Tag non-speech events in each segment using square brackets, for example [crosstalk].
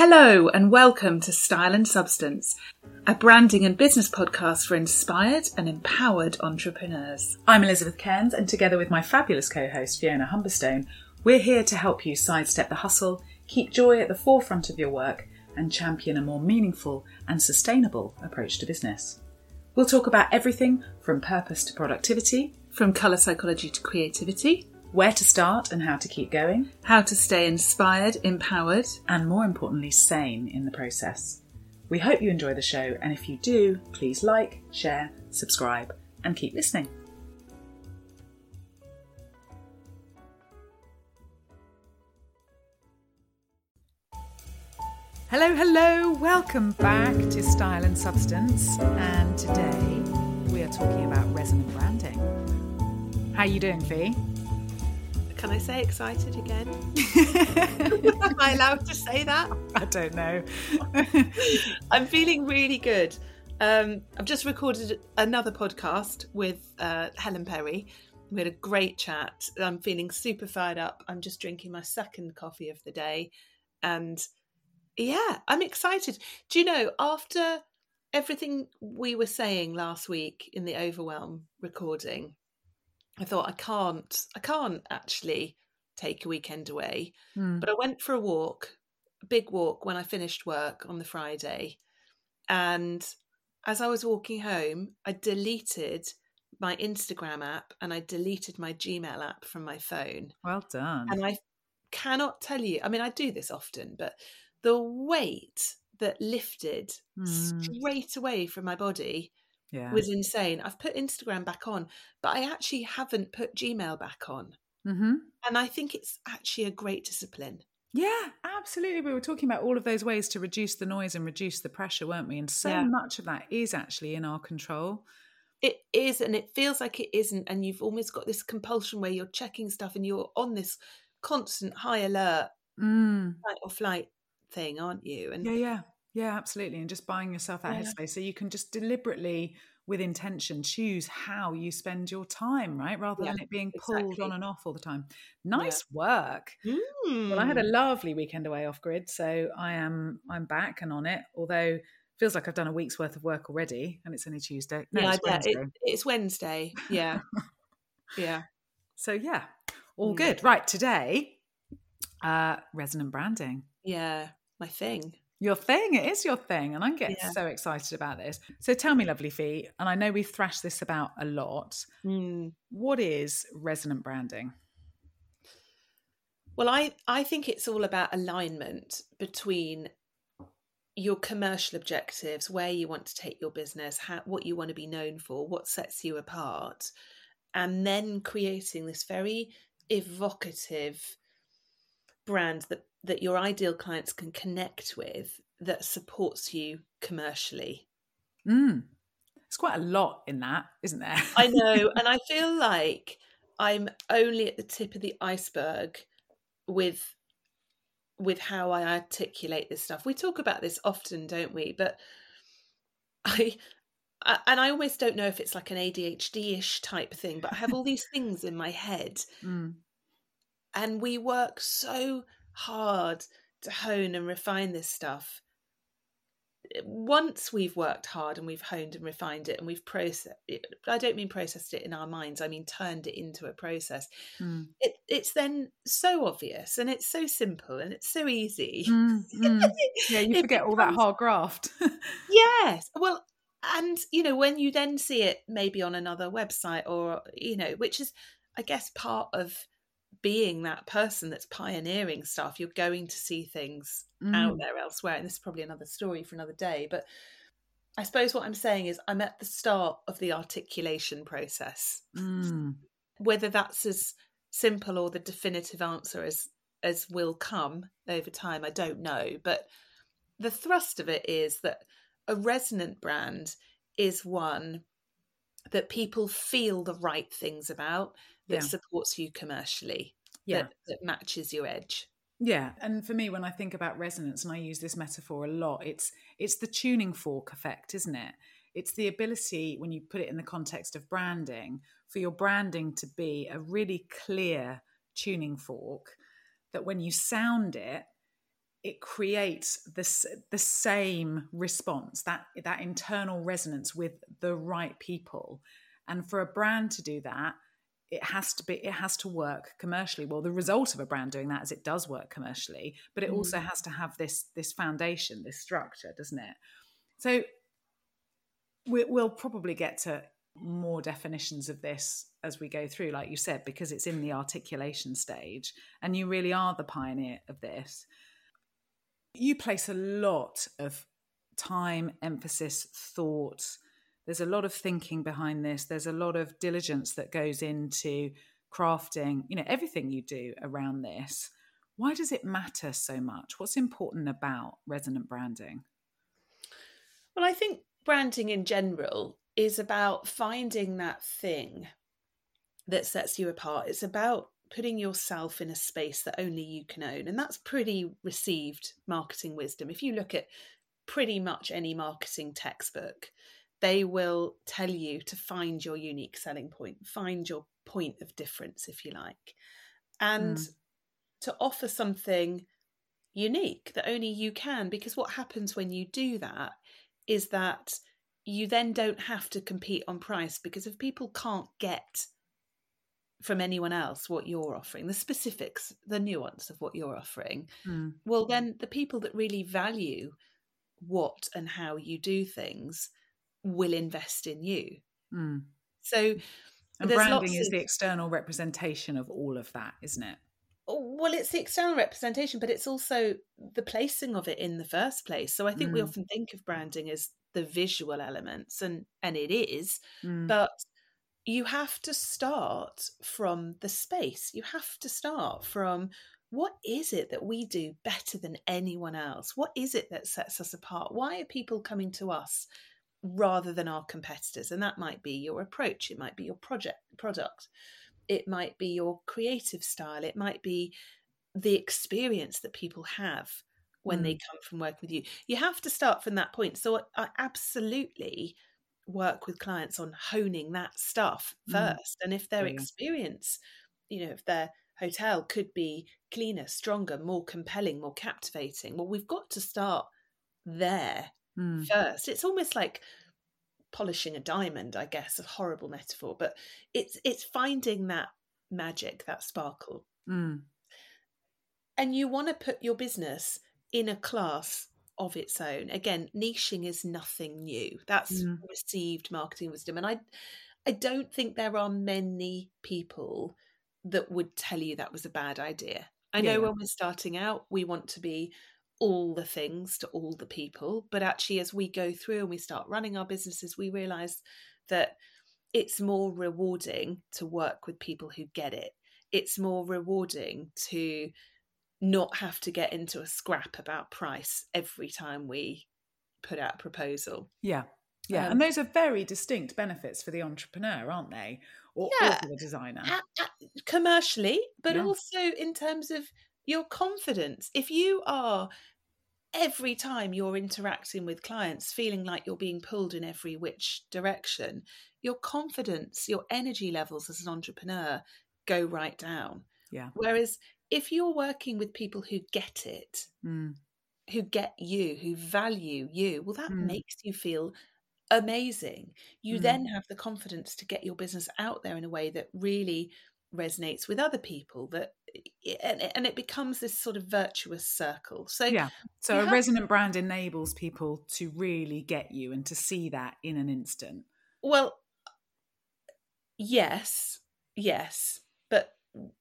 Hello and welcome to Style and Substance, a branding and business podcast for inspired and empowered entrepreneurs. I'm Elizabeth Cairns, and together with my fabulous co host Fiona Humberstone, we're here to help you sidestep the hustle, keep joy at the forefront of your work, and champion a more meaningful and sustainable approach to business. We'll talk about everything from purpose to productivity, From colour psychology to creativity, where to start and how to keep going, how to stay inspired, empowered. and more importantly, sane in the process. We hope you enjoy the show, and if you do, please like, share, subscribe, and keep listening. Hello, hello, welcome back to Style and Substance, and today we are talking about resonant branding. How you doing, Fi? Can I say excited again? [laughs] Am I allowed to say that? I don't know. [laughs] I'm feeling really good. Um, I've just recorded another podcast with uh, Helen Perry. We had a great chat. I'm feeling super fired up. I'm just drinking my second coffee of the day. And yeah, I'm excited. Do you know, after everything we were saying last week in the Overwhelm recording, I thought I can't, I can't actually take a weekend away. Hmm. But I went for a walk, a big walk when I finished work on the Friday. And as I was walking home, I deleted my Instagram app and I deleted my Gmail app from my phone. Well done. And I cannot tell you, I mean, I do this often, but the weight that lifted Hmm. straight away from my body yeah. was insane. I've put Instagram back on, but I actually haven't put Gmail back on. mm-hmm. And I think it's actually a great discipline. Yeah, absolutely. We were talking about all of those ways to reduce the noise and reduce the pressure, weren't we? And so Yeah. much of that is actually in our control. It is, and it feels like it isn't. And you've almost got this compulsion where you're checking stuff and you're on this constant high alert Mm. fight or flight thing, aren't you? And Yeah, yeah, yeah, absolutely. And just buying yourself that Yeah. headspace so you can just deliberately, with intention, choose how you spend your time, right? Rather Yeah, than it being pulled exactly. on and off all the time. Nice work. Well, I had Mm. a lovely weekend away off grid, so I am I'm back and on it. Although feels like I've done a week's worth of work already, and it's only Tuesday. No, yeah, it's bet. It, Wednesday. it's Wednesday. Yeah, yeah. [laughs] So yeah, all Mm. good. Right, today, uh, resonant branding. Yeah, my thing. Your thing, it is your thing, and I'm getting Yeah. so excited about this. So tell me, lovely Fi, and I know we've thrashed this about a lot. Mm. What is resonant branding? Well, I, I think it's all about alignment between your commercial objectives, where you want to take your business, how, what you want to be known for, what sets you apart, and then creating this very evocative brand that, that your ideal clients can connect with that supports you commercially. Mm. There's quite a lot in that, isn't there? I know, [laughs] and I feel like I'm only at the tip of the iceberg with with how I articulate this stuff. We talk about this often, don't we? But [laughs] I, I and I almost don't know if it's like an ADHD-ish type thing, but I have all these things in my head [laughs] Mm. and we work so hard to hone and refine this stuff once we've worked hard and we've honed and refined it and we've processed it i don't mean processed it in our minds i mean turned it into a process Mm. it, it's then so obvious and it's so simple and it's so easy Mm, mm. Yeah, you [laughs] forget all that hard graft. [laughs] yes well and you know when you then see it maybe on another website or you know which is i guess part of being that person that's pioneering stuff you're going to see things out Mm. there elsewhere and this is probably another story for another day but i suppose what i'm saying is i'm at the start of the articulation process Mm. whether that's as simple or the definitive answer as as will come over time i don't know but the thrust of it is that a resonant brand is one that people feel the right things about that Yeah. supports you commercially Yeah. that, that matches your edge Yeah, and for me, when I think about resonance, and I use this metaphor a lot, it's it's the tuning fork effect, isn't it? It's the ability, when you put it in the context of branding, for your branding to be a really clear tuning fork that when you sound it, it creates this the same response that that internal resonance with the right people and for a brand to do that it has to be it has to work commercially. Well the result of a brand doing that is it does work commercially but it mm. also has to have this this foundation this structure doesn't it? So we, we'll probably get to more definitions of this as we go through like you said because it's in the articulation stage and you really are the pioneer of this. You place a lot of time emphasis thought there's a lot of thinking behind this. There's a lot of diligence that goes into crafting you know everything you do around this. Why does it matter so much? What's important about resonant branding? Well i think branding in general is about finding that thing that sets you apart. It's about putting yourself in a space that only you can own and that's pretty received marketing wisdom. If you look at pretty much any marketing textbook they will tell you to find your unique selling point, find your point of difference, if you like, and mm. to offer something unique that only you can. Because what happens when you do that is that you then don't have to compete on price because if people can't get from anyone else what you're offering, the specifics, the nuance of what you're offering, mm. well, then the people that really value what and how you do things will invest in you. Mm. So, and branding is of, the external representation of all of that, isn't it? Oh, well, it's the external representation, but it's also the placing of it in the first place. So I think mm. we often think of branding as the visual elements, and and it is, mm. but you have to start from the space. You have to start from what is it that we do better than anyone else? What is it that sets us apart? Why are people coming to us rather than our competitors and that might be your approach it might be your project product it might be your creative style it might be the experience that people have when mm. they come from working with you you have to start from that point so i absolutely work with clients on honing that stuff mm. first mm. and if their yeah. experience you know if their hotel could be cleaner stronger more compelling more captivating well we've got to start there mm. first. It's almost like polishing a diamond, I guess, a horrible metaphor, but it's it's finding that magic, that sparkle. Mm. And you want to put your business in a class of its own. Again, niching is nothing new. That's mm. received marketing wisdom. And I I don't think there are many people that would tell you that was a bad idea. I know yeah. when we're starting out, we want to be all the things to all the people. But actually, as we go through and we start running our businesses, we realize that it's more rewarding to work with people who get it. It's more rewarding to not have to get into a scrap about price every time we put out a proposal. Yeah. Yeah. Um, and those are very distinct benefits for the entrepreneur, aren't they? Or, yeah, or for the designer. commercially, but yeah. also in terms of your confidence. If you are every time you're interacting with clients feeling like you're being pulled in every which direction, your confidence, your energy levels as an entrepreneur go right down. Yeah. Whereas if you're working with people who get it, mm. who get you, who value you, well, that mm. makes you feel amazing. You mm. then have the confidence to get your business out there in a way that really resonates with other people that and, and it becomes this sort of virtuous circle. So yeah. So a have, resonant brand enables people to really get you and to see that in an instant. Well yes yes but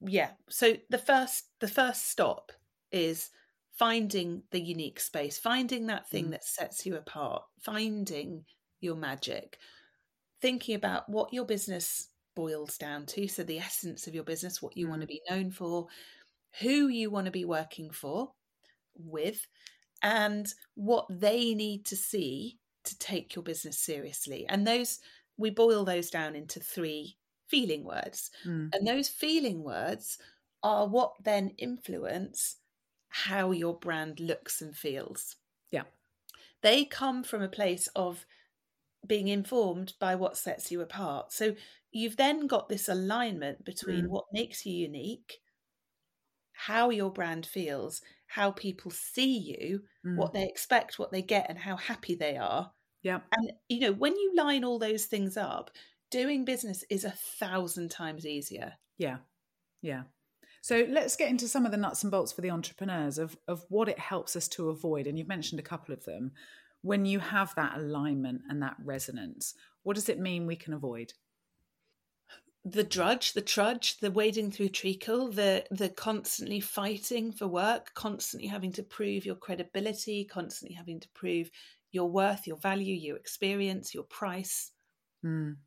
yeah. So the first the first stop is finding the unique space finding that thing mm. that sets you apart finding your magic thinking about what your business boils down to. So, the essence of your business, what you mm. want to be known for, who you want to be working for with, and what they need to see to take your business seriously. And those, we boil those down into three feeling words. Mm. And those feeling words are what then influence how your brand looks and feels. Yeah. They come from a place of being informed by what sets you apart. So you've then got this alignment between mm. what makes you unique, how your brand feels, how people see you, Mm. what they expect, what they get, and how happy they are. Yeah. And you know, when you line all those things up, doing business is a thousand times easier. Yeah. Yeah. So let's get into some of the nuts and bolts for the entrepreneurs of, of what it helps us to avoid. And you've mentioned a couple of them. When you have that alignment and that resonance, what does it mean we can avoid? The drudge, the trudge, the wading through treacle, the the constantly fighting for work, constantly having to prove your credibility, constantly having to prove your worth, your value, your experience, your price, Mm,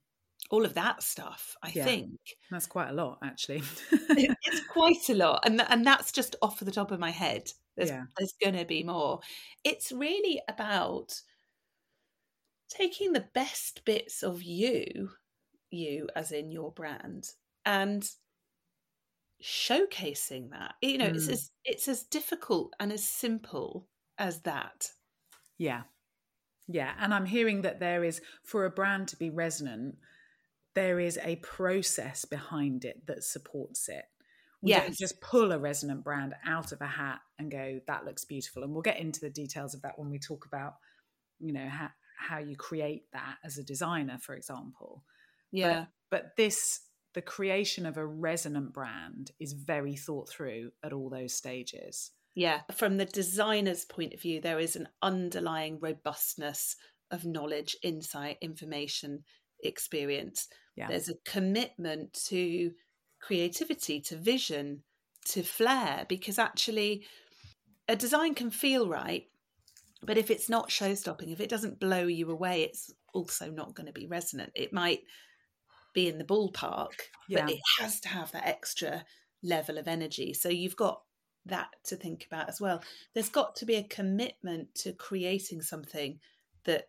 all of that stuff. I Yeah. think that's quite a lot, actually. [laughs] It- [laughs] it's quite a lot, and and that's just off the top of my head. There's Yeah. there's going to be more. It's really about taking the best bits of you, you as in your brand, and showcasing that. You know, it's Mm. as it's as difficult and as simple as that. Yeah. Yeah. And I'm hearing that there is, for a brand to be resonant, there is a process behind it that supports it. We don't just pull a resonant brand out of a hat and go, that looks beautiful. And we'll get into the details of that when we talk about, you know, how, how you create that as a designer, for example. Yeah. But this, the creation of a resonant brand is very thought through at all those stages. Yeah, from the designer's point of view, there is an underlying robustness of knowledge, insight, information, experience. Yeah. There's a commitment to creativity, to vision, to flair, because actually a design can feel right, but if it's not show stopping, if it doesn't blow you away, it's also not going to be resonant. It might be in the ballpark, Yeah. but it has to have that extra level of energy. So you've got that to think about as well. There's got to be a commitment to creating something that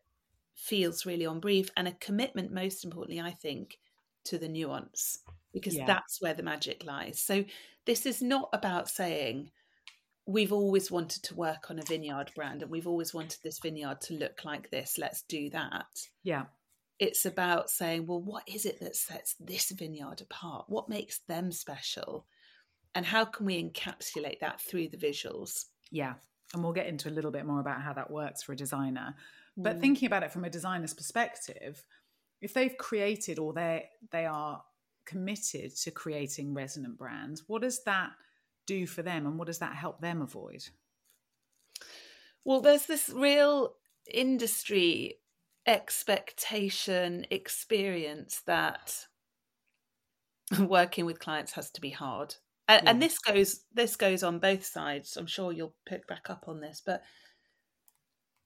feels really on brief and a commitment, most importantly, I think, to the nuance because Yeah. that's where the magic lies. So this is not about saying, we've always wanted to work on a vineyard brand and we've always wanted this vineyard to look like this. Let's do that Yeah. It's about saying, well, what is it that sets this vineyard apart? What makes them special? And how can we encapsulate that through the visuals? Yeah. And we'll get into a little bit more about how that works for a designer. But Mm. thinking about it from a designer's perspective, if they've created or they they are committed to creating resonant brands, what does that do for them and what does that help them avoid? Well, there's this real industry expectation experience that working with clients has to be hard. And, and this goes this goes on both sides. I'm sure you'll pick back up on this, but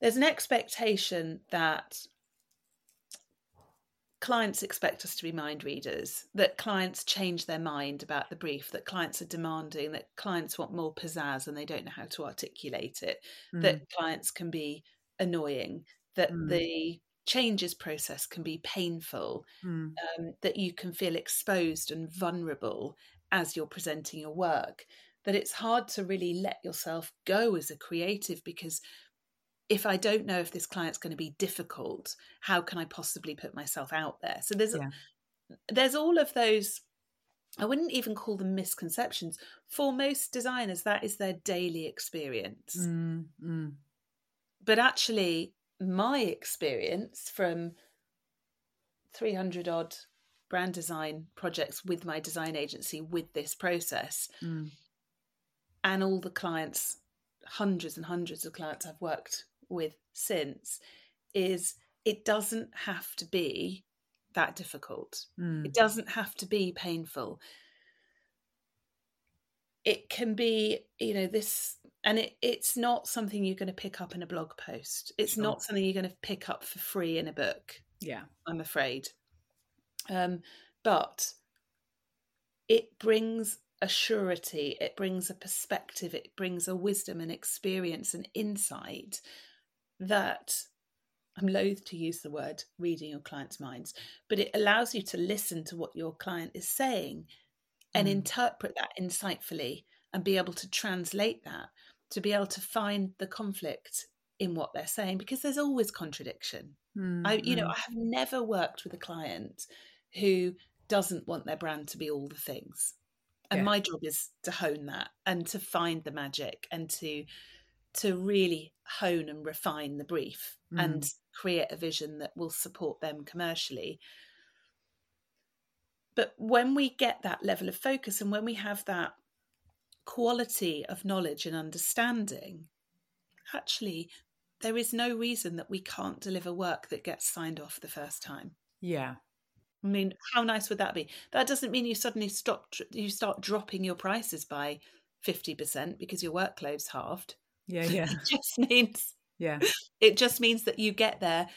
there's an expectation that clients expect us to be mind readers, that clients change their mind about the brief, that clients are demanding, that clients want more pizzazz and they don't know how to articulate it, that mm. clients can be annoying, that Mm. the changes process can be painful, Mm. um, that you can feel exposed and vulnerable as you're presenting your work, that it's hard to really let yourself go as a creative because if I don't know if this client's going to be difficult, how can I possibly put myself out there? So there's Yeah. there's all of those I wouldn't even call them misconceptions. For most designers, that is their daily experience. Mm, mm, But actually, my experience from 300 odd brand design projects with my design agency with this process mm. and all the clients, hundreds and hundreds of clients I've worked with since, is it doesn't have to be that difficult. Mm. It doesn't have to be painful. It can be, you know, this, and it, it's not something you're going to pick up in a blog post. It's Sure. not something you're going to pick up for free in a book. Yeah. I'm afraid. Um, but it brings a surety, it brings a perspective, it brings a wisdom and experience and insight that I'm loath to use the word reading your client's minds, but it allows you to listen to what your client is saying and Mm. interpret that insightfully and be able to translate that to be able to find the conflict in what they're saying because there's always contradiction. Mm, I, you know, mm. I have never worked with a client who doesn't want their brand to be all the things. and Yeah. my job is to hone that and to find the magic and to to really hone and refine the brief Mm. and create a vision that will support them commercially but when we get that level of focus and when we have that quality of knowledge and understanding actually there is no reason that we can't deliver work that gets signed off the first time Yeah. I mean, how nice would that be? That doesn't mean you suddenly stop, you start dropping your prices by 50% because your workload's halved. Yeah. Yeah. [laughs] It just means, Yeah. [laughs] it just means that you get there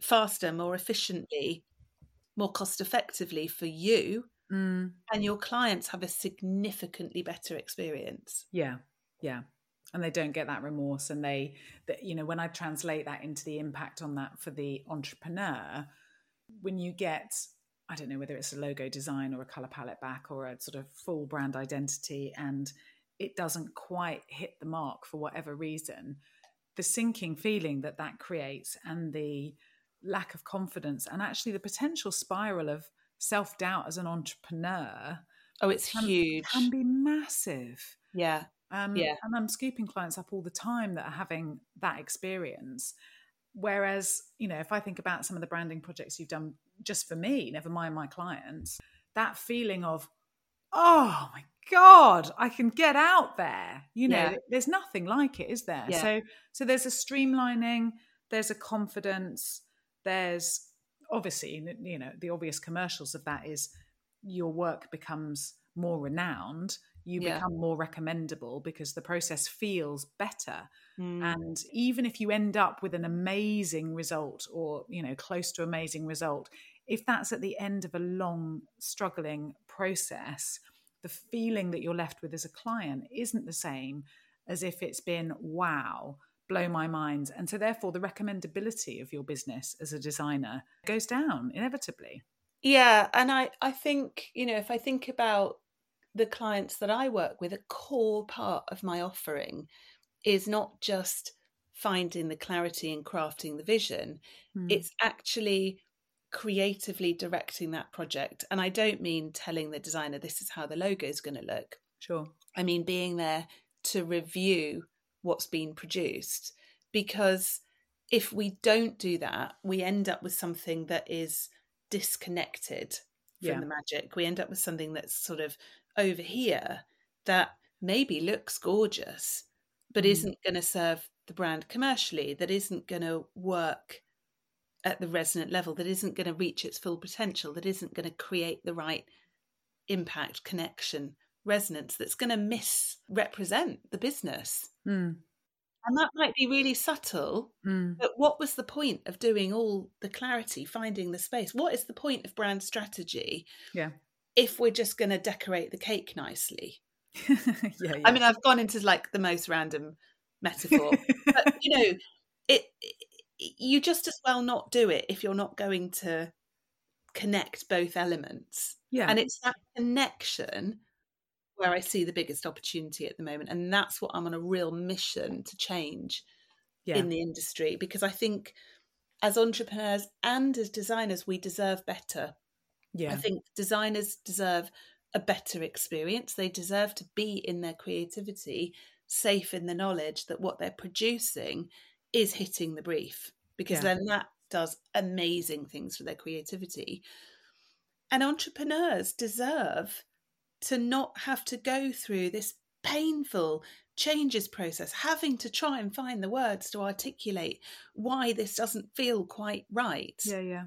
faster, more efficiently, more cost effectively for you Mm. and your clients have a significantly better experience. Yeah, yeah. And they don't get that remorse. And they, that you know, when I translate that into the impact on that for the entrepreneur, when you get, I don't know whether it's a logo design or a color palette back or a sort of full brand identity, and it doesn't quite hit the mark for whatever reason, the sinking feeling that that creates and the lack of confidence and actually the potential spiral of self doubt as an entrepreneur Oh, it's Can- huge. can be massive. Yeah. Um, Yeah. And I'm scooping clients up all the time that are having that experience. Whereas, you know, if I think about some of the branding projects you've done just for me, never mind my clients, that feeling of, oh my God, I can get out there. You know, Yeah. there's nothing like it, is there? Yeah. So so there's a streamlining, there's a confidence, there's obviously, you know, the obvious commercials of that is your work becomes more renowned you Yeah. become more recommendable because the process feels better Mm. and even if you end up with an amazing result or you know close to amazing result if that's at the end of a long struggling process the feeling that you're left with as a client isn't the same as if it's been wow blow my mind and so therefore the recommendability of your business as a designer goes down inevitably Yeah, and I I think you know if I think about the clients that I work with, a core part of my offering is not just finding the clarity and crafting the vision. Hmm. It's actually creatively directing that project, and I don't mean telling the designer this is how the logo is going to look. sure I mean being there to review what's been produced because if we don't do that, we end up with something that is disconnected from Yeah. the magic. We end up with something that's sort of over here that maybe looks gorgeous, but Mm. isn't going to serve the brand commercially, that isn't going to work at the resonant level, that isn't going to reach its full potential, that isn't going to create the right impact, connection, resonance, that's going to misrepresent the business. Mm. And that might be really subtle, Mm. but what was the point of doing all the clarity, finding the space? What is the point of brand strategy yeah if we're just going to decorate the cake nicely? yeah, [laughs] yeah. I mean, I've gone into like the most random metaphor, [laughs] but you know, it, it you just as well not do it if you're not going to connect both elements. yeah. And it's that connection where I see the biggest opportunity at the moment. And that's what I'm on a real mission to change yeah. in the industry because I think as entrepreneurs and as designers, we deserve better. yeah. I think designers deserve a better experience. They deserve to be in their creativity, safe in the knowledge that what they're producing is hitting the brief, because Yeah. then that does amazing things for their creativity. And entrepreneurs deserve to not have to go through this painful changes process, having to try and find the words to articulate why this doesn't feel quite right yeah, yeah,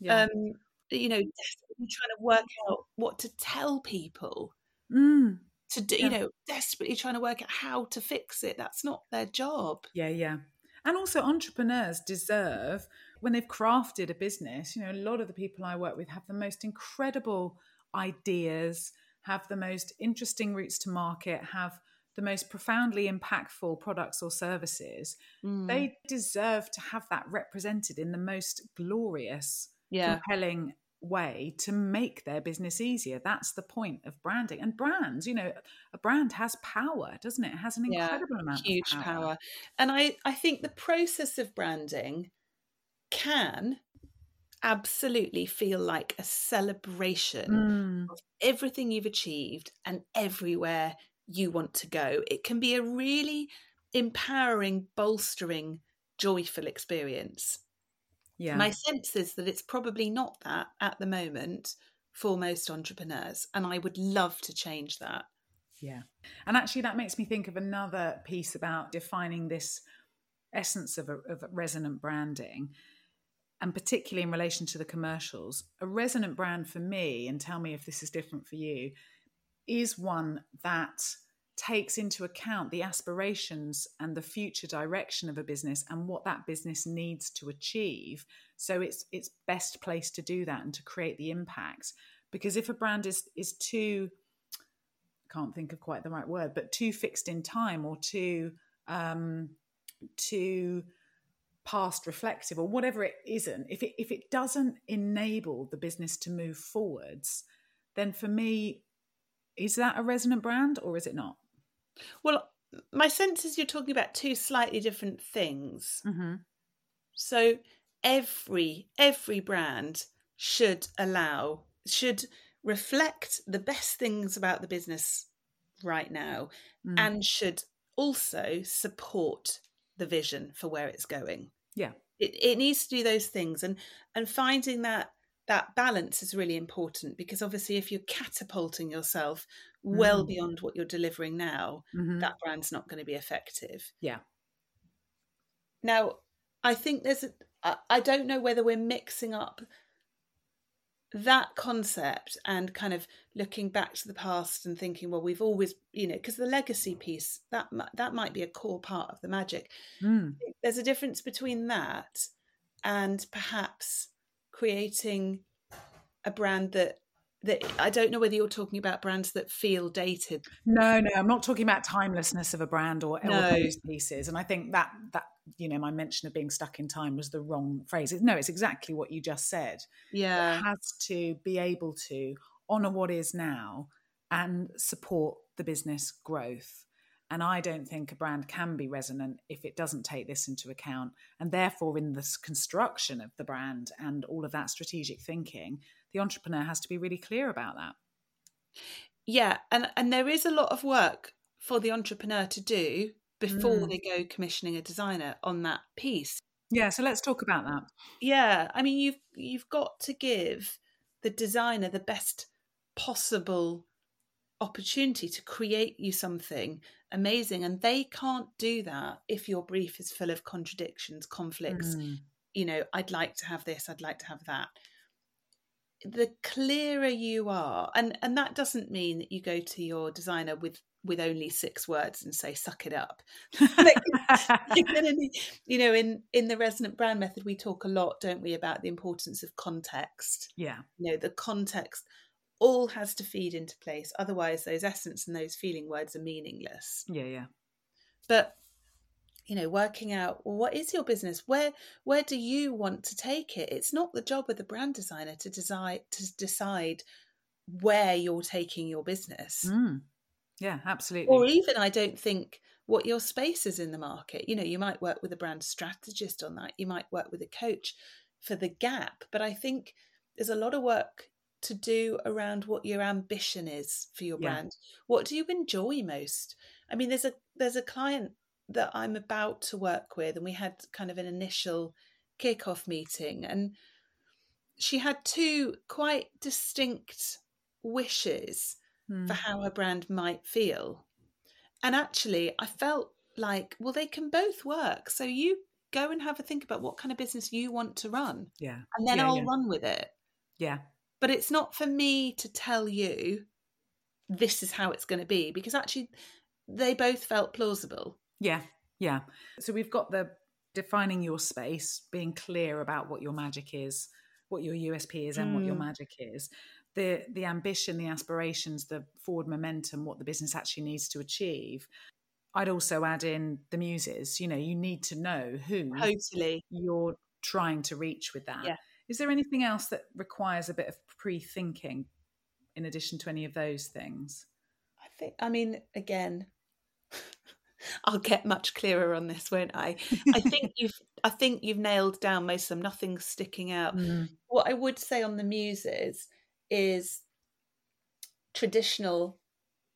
yeah. um, you know, desperately trying to work out what to tell people mm. to do, Yeah. you know, desperately trying to work out how to fix it. That's not their job. Yeah, yeah. And also, entrepreneurs deserve, when they've crafted a business, you know, a lot of the people I work with have the most incredible ideas, have the most interesting routes to market, have the most profoundly impactful products or services. Mm. They deserve to have that represented in the most glorious, yeah, compelling way to make their business easier. That's the point of branding. And brands, you know, a brand has power, doesn't it? It has an Yeah, incredible amount huge of power. And I, I think the process of branding can absolutely feel like a celebration Mm. of everything you've achieved and everywhere you want to go. It can be a really empowering, bolstering, joyful experience. Yeah. My sense is that it's probably not that at the moment for most entrepreneurs, and I would love to change that. Yeah. And actually, that makes me think of another piece about defining this essence of, a, of resonant branding, and particularly in relation to the commercials. A resonant brand for me, and tell me if this is different for you, is one that takes into account the aspirations and the future direction of a business and what that business needs to achieve so it's it's best place to do that and to create the impact because if a brand is is too I can't think of quite the right word, but too fixed in time or too um, too past reflective or whatever it isn't. If it if it doesn't enable the business to move forwards, then for me, is that a resonant brand or is it not? Well, my sense is you're talking about two slightly different things. Mm-hmm. So every every brand should allow should reflect the best things about the business right now Mm. and should also support the vision for where it's going. Yeah. It it needs to do those things and and finding that that balance is really important because obviously if you're catapulting yourself well Mm. beyond what you're delivering now, Mhm. that brand's not going to be effective. Yeah. Now, I think there's a, I don't know whether we're mixing up that concept and kind of looking back to the past and thinking, well, we've always, you know, because the legacy piece that that might be a core part of the magic. Mm. There's a difference between that and perhaps creating a brand that that I don't know whether you're talking about brands that feel dated. No, no, I'm not talking about timelessness of a brand or, No. those pieces. And I think that that you know my mention of being stuck in time was the wrong phrase. No, it's exactly what you just said. Yeah, It has to be able to honor what is now and support the business growth. And I don't think a brand can be resonant if it doesn't take this into account. And therefore, in the construction of the brand and all of that strategic thinking, the entrepreneur has to be really clear about that. yeah, and and there is a lot of work for the entrepreneur to do before Mm. they go commissioning a designer on that piece. Yeah, so let's talk about that. Yeah, I mean you've you've got to give the designer the best possible opportunity to create you something amazing and they can't do that if your brief is full of contradictions, conflicts, Mm. you know, I'd like to have this, I'd like to have that. The clearer you are, and and that doesn't mean that you go to your designer with with only six words and say suck it up. You're gonna need- you know, in in the resonant brand method, we talk a lot, don't we, about the importance of context. yeah, You know, the context all has to feed into place. Otherwise, those essence and those feeling words are meaningless yeah, yeah. but you know working out well, what is your business where where do you want to take it it's not the job of the brand designer to decide to decide where you're taking your business Mm. Yeah, absolutely. or even i don't think what your space is in the market you know you might work with a brand strategist on that you might work with a coach for the gap but i think there's a lot of work to do around what your ambition is for your Yeah. brand what do you enjoy most i mean there's a there's a client that i'm about to work with and we had kind of an initial kickoff meeting and she had two quite distinct wishes Mm. for how her brand might feel. And actually, I felt like, well, they can both work. So you go and have a think about what kind of business you want to run, yeah, and then Yeah, I'll yeah. run with it. yeah, But it's not for me to tell you this is how it's going to be because actually they both felt plausible. yeah, yeah. So we've got the defining your space, being clear about what your magic is, what your USP is, and what your Mm. magic is. The the ambition, the aspirations, the forward momentum, what the business actually needs to achieve. I'd also add in the muses. You know, you need to know who Totally. you're trying to reach with that. Is Yeah. there anything else that requires a bit of pre-thinking in addition to any of those things? I think, I mean, again, [laughs] I'll get much clearer on this, won't I? I think [laughs] you've, I think you've nailed down most of them. Nothing's sticking out. Mm. What I would say on the muses is traditional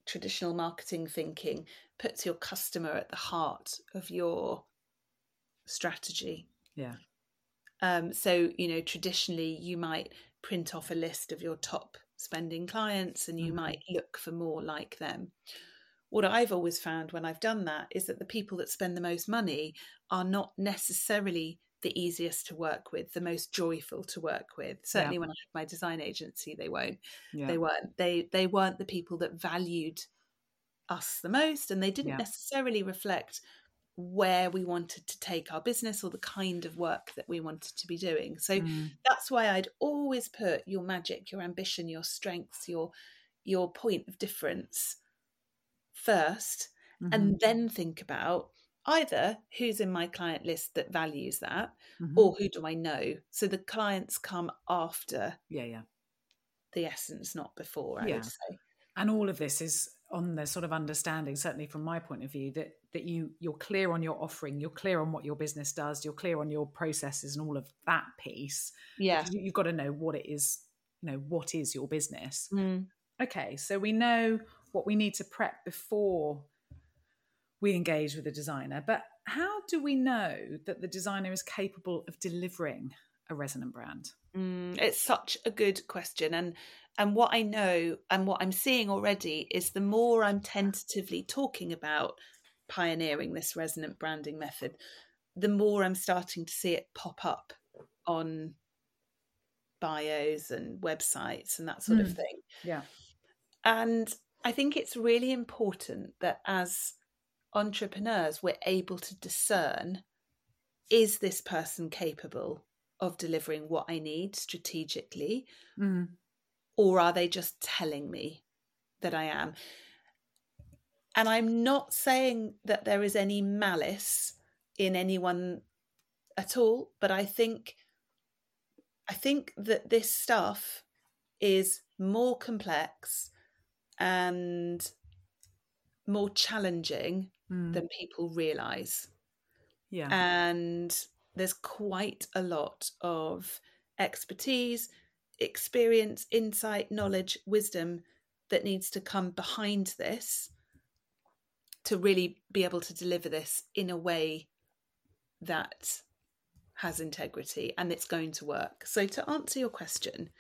traditional marketing thinking puts your customer at the heart of your strategy. Yeah. Um, so, you know, traditionally you might print off a list of your top spending clients and you Mhm. might look for more like them. What I've always found when I've done that is that the people that spend the most money are not necessarily the easiest to work with, the most joyful to work with. Certainly when I had my design agency, they won't Yeah. they weren't they they weren't the people that valued us the most and they didn't Yeah. necessarily reflect where we wanted to take our business or the kind of work that we wanted to be doing so Mm. that's why i'd always put your magic your ambition your strengths your your point of difference 1st Mhm. and then think about either who's in my client list that values that Mhm. or who do i know so the clients come after yeah, yeah. the essence not before i Yeah. would say and all of this is on the sort of understanding certainly from my point of view that that you you're clear on your offering you're clear on what your business does you're clear on your processes and all of that piece yeah you, you've got to know what it is you know what is your business Mm. okay so we know what we need to prep before we engage with a designer but how do we know that the designer is capable of delivering a resonant brand Mm, it's such a good question, and and what I know and what I'm seeing already is the more I'm tentatively talking about pioneering this resonant branding method, the more I'm starting to see it pop up on bios and websites and that sort of Mm. thing. yeah And I think it's really important that as entrepreneurs, we're able to discern is this person capable of delivering what I need strategically, Mm. or are they just telling me that I am? And I'm not saying that there is any malice in anyone at all, but I think I think that this stuff is more complex and more challenging Mm. than people realize. yeah And there's quite a lot of expertise, experience, insight, knowledge, wisdom that needs to come behind this to really be able to deliver this in a way that has integrity and it's going to work. So, to answer your question,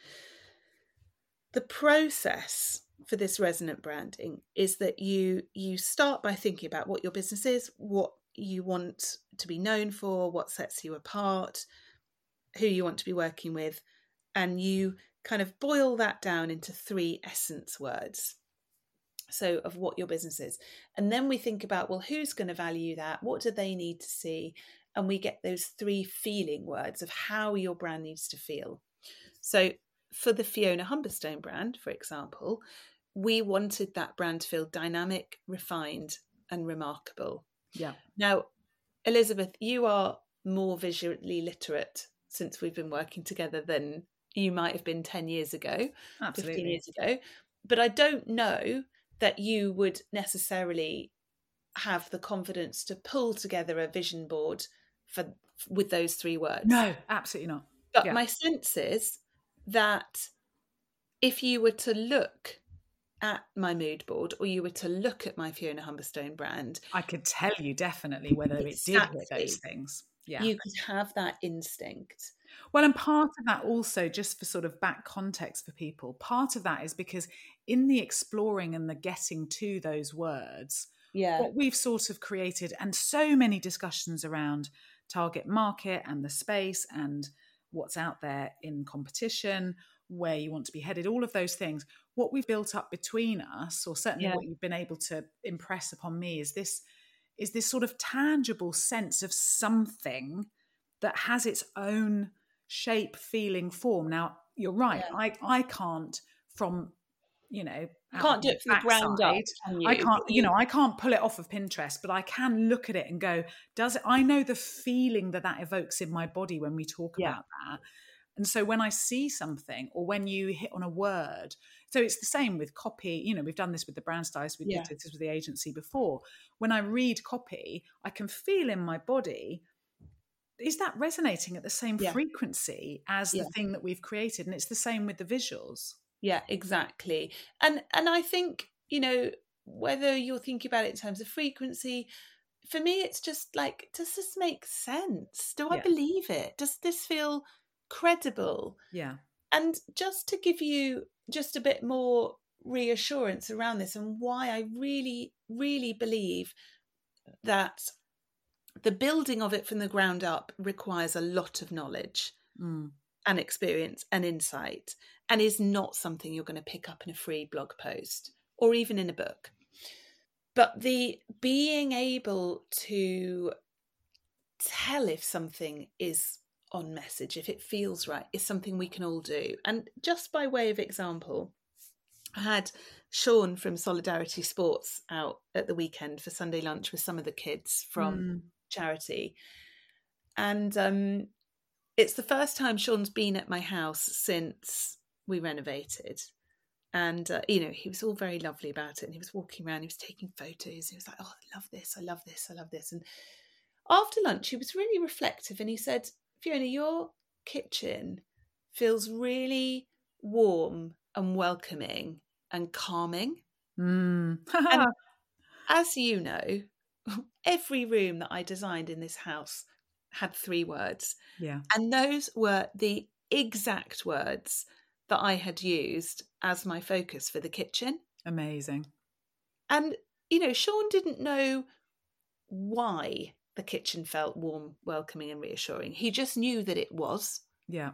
the process for this resonant branding is that you you start by thinking about what your business is, what you want to be known for, what sets you apart, who you want to be working with, and you kind of boil that down into three essence words. So, of what your business is. And then we think about, well, who's going to value that? What do they need to see? And we get those three feeling words of how your brand needs to feel. So, for the Fiona Humberstone brand, for example, we wanted that brand to feel dynamic, refined, and remarkable. yeah Now, Elizabeth, you are more visually literate since we've been working together than you might have been 10 years ago, 15 years ago. But I don't know that you would necessarily have the confidence to pull together a vision board for with those three words. no absolutely not But Yeah. my sense is that if you were to look at my mood board or you were to look at my Fiona Humberstone brand, I could tell you definitely whether it did hit those things. Yeah. you could have that instinct. well, and part of that also, just for sort of back context for people, part of that is because in the exploring and the getting to those words, Yeah. what we've sort of created, and so many discussions around target market and the space and what's out there in competition, where you want to be headed, all of those things. What we've built up between us, or certainly Yeah. what you've been able to impress upon me, is this is this sort of tangible sense of something that has its own shape, feeling, form. Now, you're right. Yeah. I I can't from you know can't do it from the ground up. Can you? I can't, you know, I can't pull it off of Pinterest, but I can look at it and go, does it? I know the feeling that that evokes in my body when we talk Yeah. about that. And so when I see something or when you hit on a word, so it's the same with copy. You know, we've done this with the brand styles, we Yeah. did this with the agency before. When I read copy, I can feel in my body is that resonating at the same Yeah. frequency as the thing that we've created? And it's the same with the visuals. Yeah, exactly. And and I think, you know, whether you're thinking about it in terms of frequency, for me it's just like, does this make sense? Do I Yeah. believe it? Does this feel credible? Yeah. And just to give you just a bit more reassurance around this and why I really, really believe that the building of it from the ground up requires a lot of knowledge Mm. And experience and insight and is not something you're going to pick up in a free blog post or even in a book. But the being able to tell if something is on message, if it feels right, is something we can all do. And just by way of example, I had Sean from Solidarity Sports out at the weekend for Sunday lunch with some of the kids from Mm. charity. And um, it's the first time Sean's been at my house since we renovated. And, uh, you know, he was all very lovely about it. And he was walking around, he was taking photos. He was like, oh, I love this, I love this, I love this. And after lunch, he was really reflective and he said, Fiona, your kitchen feels really warm and welcoming and calming. Mm. [laughs] And as you know, every room that I designed in this house had three words. yeah. And those were the exact words that I had used as my focus for the kitchen. Amazing. And, you know, Sean didn't know why the kitchen felt warm, welcoming, and reassuring. He just knew that it was. Yeah.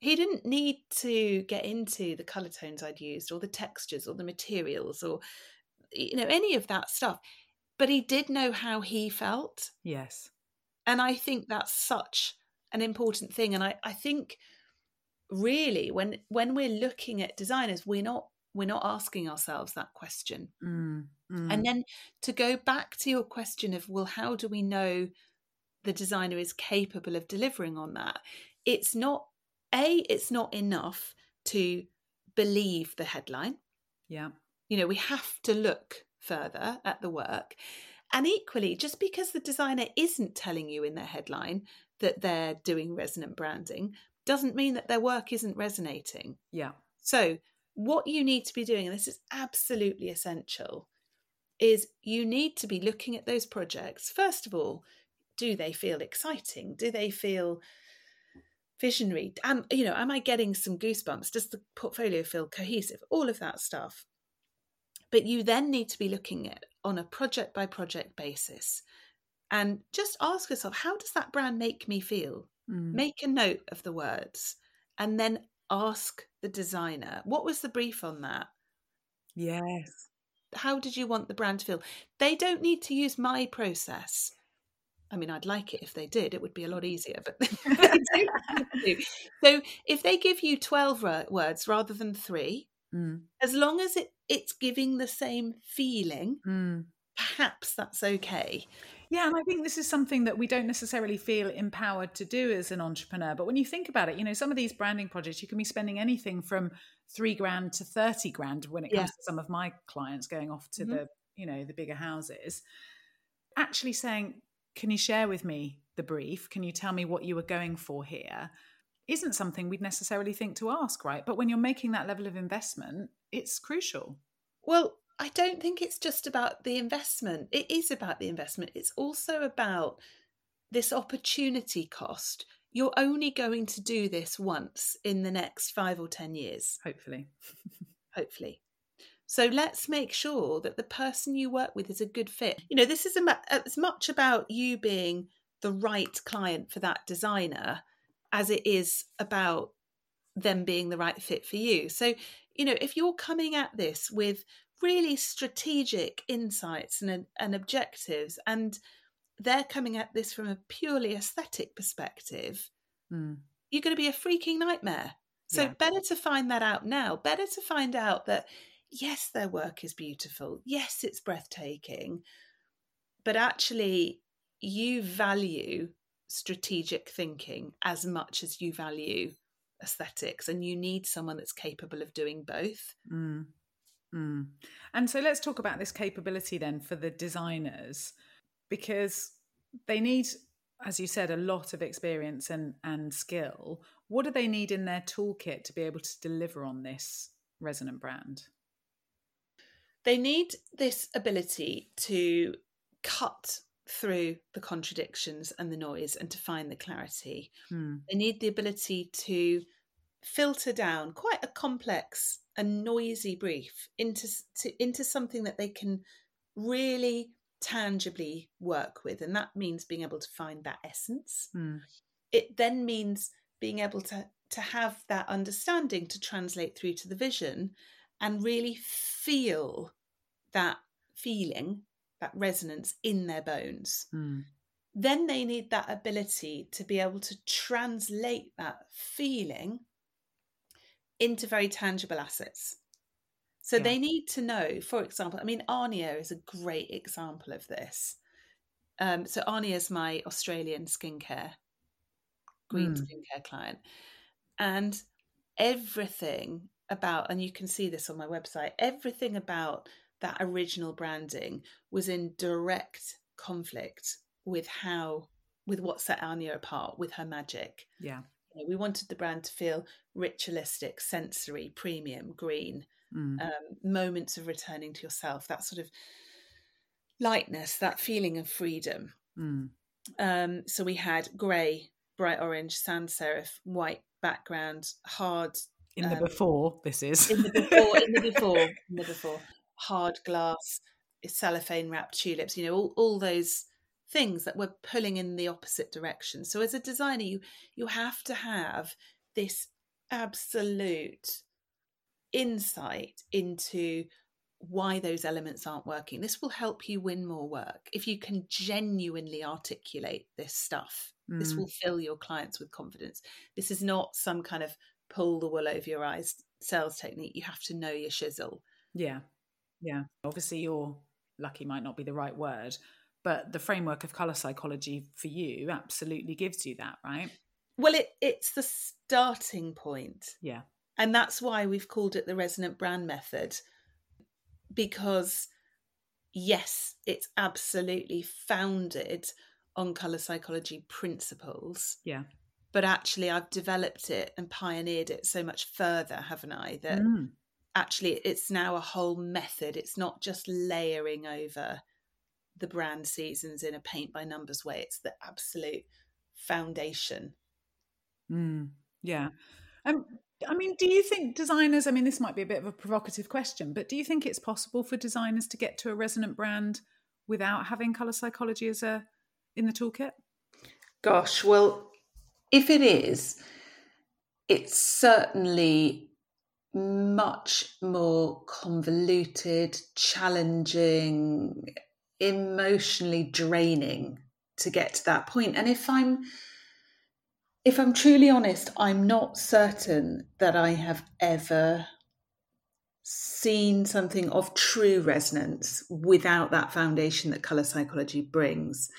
He didn't need to get into the colour tones I'd used or the textures or the materials or, you know, any of that stuff. But he did know how he felt. Yes. And i think that's such an important thing and i i think really when when we're looking at designers we're not we're not asking ourselves that question Mm. Mm. and then to go back to your question of well how do we know the designer is capable of delivering on that it's not a it's not enough to believe the headline yeah. you know we have to look further at the work and equally just because the designer isn't telling you in their headline that they're doing resonant branding doesn't mean that their work isn't resonating. Yeah. so what you need to be doing and this is absolutely essential is you need to be looking at those projects. First of all do they feel exciting? Do they feel visionary? Am you know am i getting some goosebumps? Does the portfolio feel cohesive? All of that stuff. But you then need to be looking at on a project by project basis. And just ask yourself how does that brand make me feel? Mm. make a note of the words and then ask the designer. What was the brief on that? Yes. how did you want the brand to feel? They don't need to use my process. I mean i'd like it if they did. It would be a lot easier but [laughs] they don't need to. [laughs] so if they give you 12 wo- words rather than 3 Mm. as long as it, it's giving the same feeling Mm. perhaps that's okay Yeah, and I think this is something that we don't necessarily feel empowered to do as an entrepreneur. But when you think about it, you know, some of these branding projects, you can be spending anything from three grand to 30 grand when it comes Yeah. to some of my clients going off to Mhm. the, you know, the bigger houses. Actually saying, can you share with me the brief? Can you tell me what you were going for here? Isn't something we'd necessarily think to ask, right? But when you're making that level of investment, it's crucial. Well, I don't think it's just about the investment. It is about the investment. It's also about this opportunity cost. You're only going to do this once in the next five or 10 years, Hopefully. [laughs] hopefully. So let's make sure that the person you work with is a good fit. You know, this is as much about you being the right client for that designer as it is about them being the right fit for you. So, you know, if you're coming at this with really strategic insights and, and objectives, and they're coming at this from a purely aesthetic perspective, Mm. you're going to be a freaking nightmare. So, Yeah. better to find that out now. Better to find out that, yes, their work is beautiful. Yes, it's breathtaking. But actually, you value strategic thinking as much as you value aesthetics, and you need someone that's capable of doing both. Mm. Mm. And so let's talk about this capability then for the designers because they need as you said, a lot of experience and, and skill. What do they need in their toolkit to be able to deliver on this resonant brand? They need this ability to cut through the contradictions and the noise and to find the clarity. Hmm. They need the ability to filter down quite a complex and noisy brief into to, into something that they can really tangibly work with and that means being able to find that essence Hmm. it then means being able to to have that understanding to translate through to the vision and really feel that feeling that resonance in their bones Hmm. then they need that ability to be able to translate that feeling into very tangible assets. So Yeah. they need to know, for example, I mean, Arnia is a great example of this. Um, so Arnia is my Australian skincare, green Mm. skincare client. And everything about, and you can see this on my website, everything about that original branding was in direct conflict with how, with what set Arnia apart, with her magic. Yeah. You know, we wanted the brand to feel ritualistic, sensory, premium, green, Hmm. um, moments of returning to yourself, that sort of lightness, that feeling of freedom. Hmm. Um, so we had grey, bright orange, sans serif, white background, hard In the Um, before, this is. in the before, in the [laughs] before, in the before, hard glass, cellophane wrapped tulips. You know, all, all those things that were pulling in the opposite direction. So as a designer, you you have to have this absolute insight into why those elements aren't working. This will help you win more work if you can genuinely articulate this stuff. This Mm. will fill your clients with confidence. This is not some kind of pull the wool over your eyes sales technique. You have to know your shizzle. Yeah. Yeah. Obviously, your lucky might not be the right word, but the framework of color psychology for you absolutely gives you that, right? Well, it, it's the starting point. Yeah. And that's why we've called it the resonant brand method. Because, yes, it's absolutely founded on color psychology principles. Yeah. But actually, I've developed it and pioneered it so much further, haven't I? That Mm. Actually it's now a whole method. It's not just layering over the brand seasons in a paint by numbers way. It's the absolute foundation. Mm. Yeah. Um, I mean, do you think designers, I mean, this might be a bit of a provocative question, but do you think it's possible for designers to get to a resonant brand without having color psychology as a in the toolkit? Gosh, well, if it is, it's certainly much more convoluted, challenging, emotionally draining to get to that point. And if I'm if I'm truly honest, I'm not certain that I have ever seen something of true resonance without that foundation that color psychology brings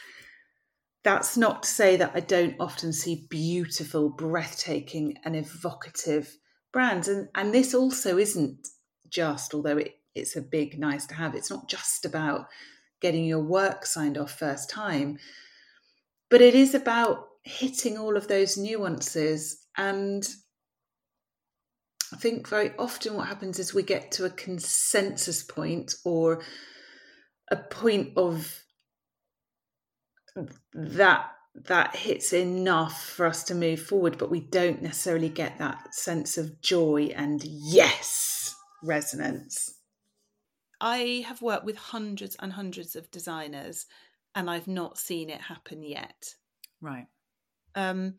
that's not to say that I don't often see beautiful, breathtaking, and evocative brands. And and this also isn't just, although it, it's a big nice to have, it's not just about getting your work signed off first time, but it is about hitting all of those nuances. And I think very often what happens is we get to a consensus point or a point of that that hits enough for us to move forward but we don't necessarily get that sense of joy and yes resonance I have worked with hundreds and hundreds of designers and I've not seen it happen yet. Right. Um,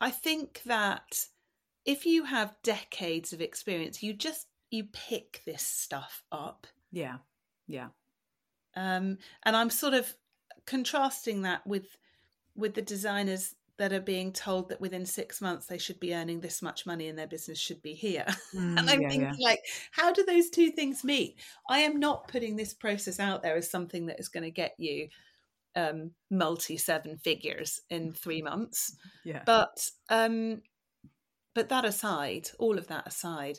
I think that if you have decades of experience, you just you pick this stuff up. Yeah. Yeah. Um, and I'm sort of contrasting that with with the designers that are being told that within six months they should be earning this much money and their business should be here. [laughs] Mm, and I'm yeah, thinking, yeah. like, how do those two things meet? I am not putting this process out there as something that is going to get you um, multi seven figures in three months. Yeah. But um, but that aside, all of that aside,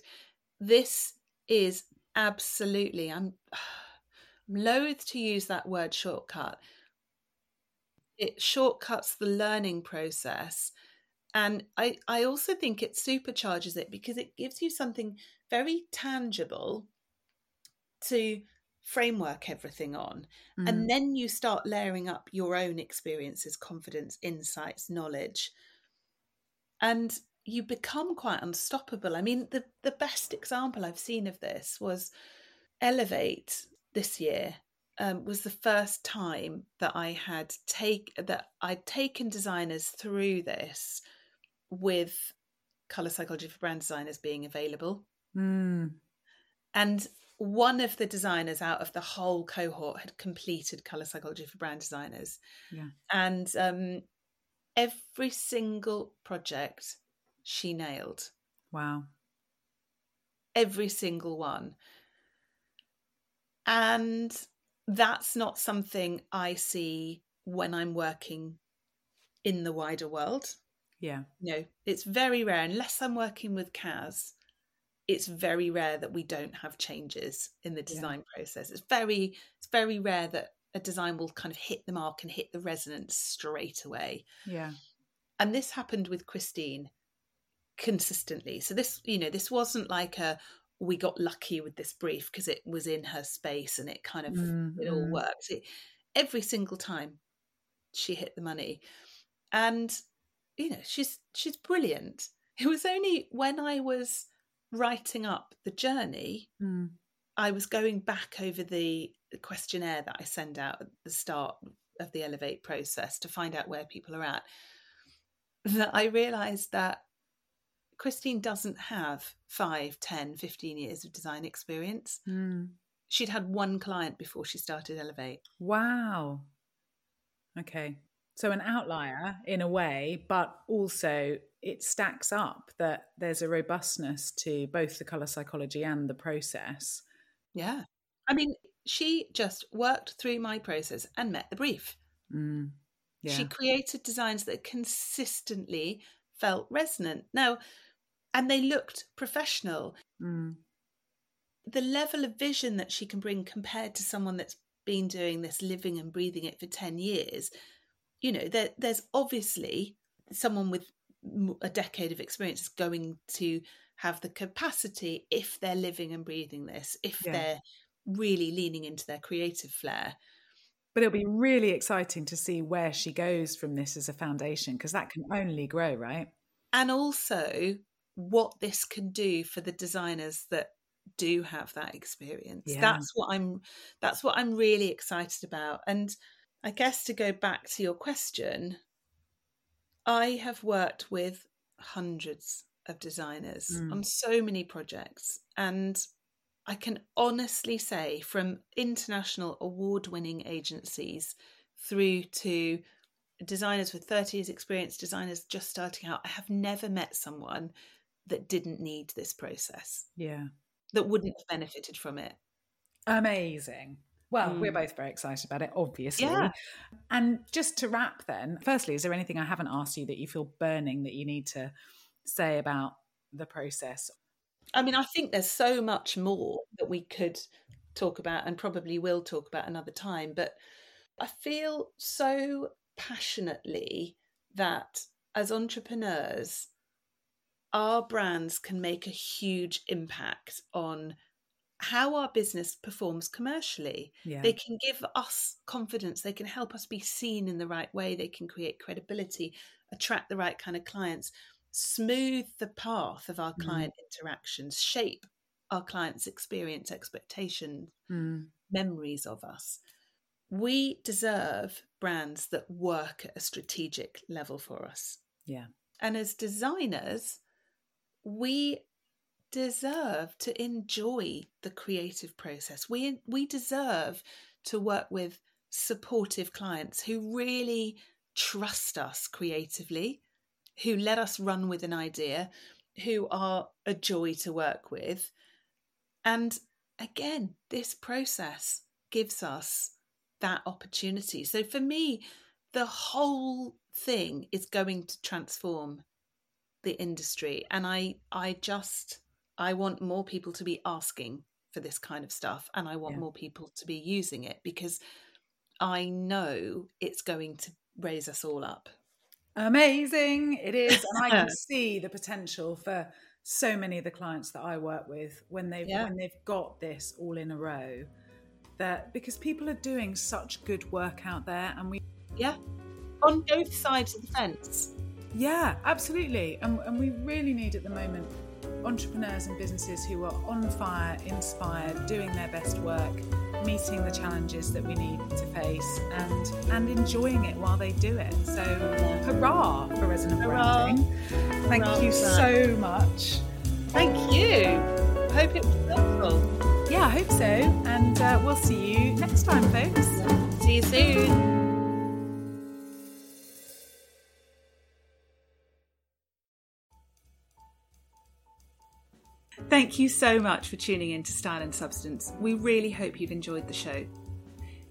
this is absolutely. I'm, [sighs] I'm loath to use that word shortcut. It shortcuts the learning process. And I, I also think it supercharges it because it gives you something very tangible to framework everything on. Mm. And then you start layering up your own experiences, confidence, insights, knowledge. And you become quite unstoppable. I mean, the, the best example I've seen of this was Elevate this year. Um, was the first time that I had take that I'd taken designers through this with color psychology for brand designers being available. Mm. And one of the designers out of the whole cohort had completed color psychology for brand designers. Yeah. And um, every single project she nailed, Wow. every single one. And that's not something I see when I'm working in the wider world. Yeah. No, it's very rare, unless I'm working with Kaz. It's very rare that we don't have changes in the Yeah. design process. It's very, it's very rare that a design will kind of hit the mark and hit the resonance straight away. Yeah. And this happened with Christine consistently. So this, you know, this wasn't like a we got lucky with this brief because it was in her space and it kind of Mm, it all mm. worked. It, every single time she hit the money. And you know, she's she's brilliant. It was only when I was writing up the journey, Mm. I was going back over the questionnaire that I send out at the start of the Elevate process to find out where people are at, that I realised that Christine doesn't have 5, 10, 15 years of design experience. Mm. She'd had one client before she started Elevate. Wow. Okay. So an outlier in a way, but also it stacks up that there's a robustness to both the color psychology and the process. Yeah. I mean, she just worked through my process and met the brief. Mm. Yeah. She created designs that consistently felt resonant. Now, and they looked professional. Mm. The level of vision that she can bring compared to someone that's been doing this, living and breathing it for 10 years, you know, there, there's obviously someone with a decade of experience is going to have the capacity if they're living and breathing this, if Yeah. they're really leaning into their creative flair. But it'll be really exciting to see where she goes from this as a foundation because that can only grow, right? and also what this can do for the designers that do have that experience Yeah. that's what i'm that's what i'm really excited about and i guess to go back to your question i have worked with hundreds of designers Mm. on so many projects and i can honestly say from international award winning agencies through to designers with 30 years experience designers just starting out i have never met someone that didn't need this process Yeah. that wouldn't have benefited from it Amazing. Well, we're Mm. both very excited about it, obviously. Yeah. And just to wrap then, firstly, is there anything I haven't asked you that you feel burning that you need to say about the process? i mean i think there's so much more that we could talk about and probably will talk about another time but i feel so passionately that as entrepreneurs our brands can make a huge impact on how our business performs commercially Yeah. They can give us confidence. They can help us be seen in the right way. They can create credibility, attract the right kind of clients, smooth the path of our Mhm. client interactions, shape our clients' experience, expectations, Mm. memories of us. We deserve brands that work at a strategic level for us. Yeah. And as designers, we deserve to enjoy the creative process. We we deserve to work with supportive clients who really trust us creatively, who let us run with an idea, who are a joy to work with. And again, this process gives us that opportunity. So for me, the whole thing is going to transform the industry and i i just i want more people to be asking for this kind of stuff and i want Yeah. more people to be using it because i know it's going to raise us all up. Amazing, it is, and I can [laughs] see the potential for so many of the clients that I work with when they've Yeah. when they've got this all in a row. That because people are doing such good work out there, and we Yeah, on both sides of the fence. Yeah, absolutely. And, and we really need at the moment entrepreneurs and businesses who are on fire, inspired, doing their best work, meeting the challenges that we need to face and and enjoying it while they do it. So hurrah for resonant Hurrah. branding. Thank Hurrah you so much. Thank you. Hope it was helpful. Yeah, I hope so. And uh, we'll see you next time, folks. See you soon. Thank you so much for tuning in to Style and Substance. We really hope you've enjoyed the show.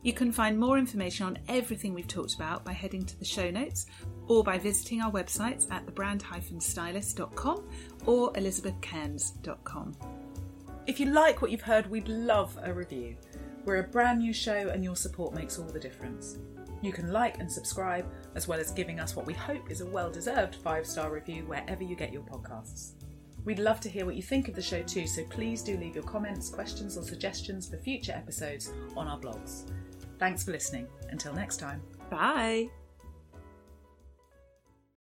You can find more information on everything we've talked about by heading to the show notes or by visiting our websites at thebrand-stylist.com or elizabethcairns.com. If you like what you've heard, we'd love a review. We're a brand new show and your support makes all the difference. You can like and subscribe, as well as giving us what we hope is a well deserved five star review wherever you get your podcasts. We'd love to hear what you think of the show too, so please do leave your comments, questions, or suggestions for future episodes on our blogs. Thanks for listening. Until next time. Bye.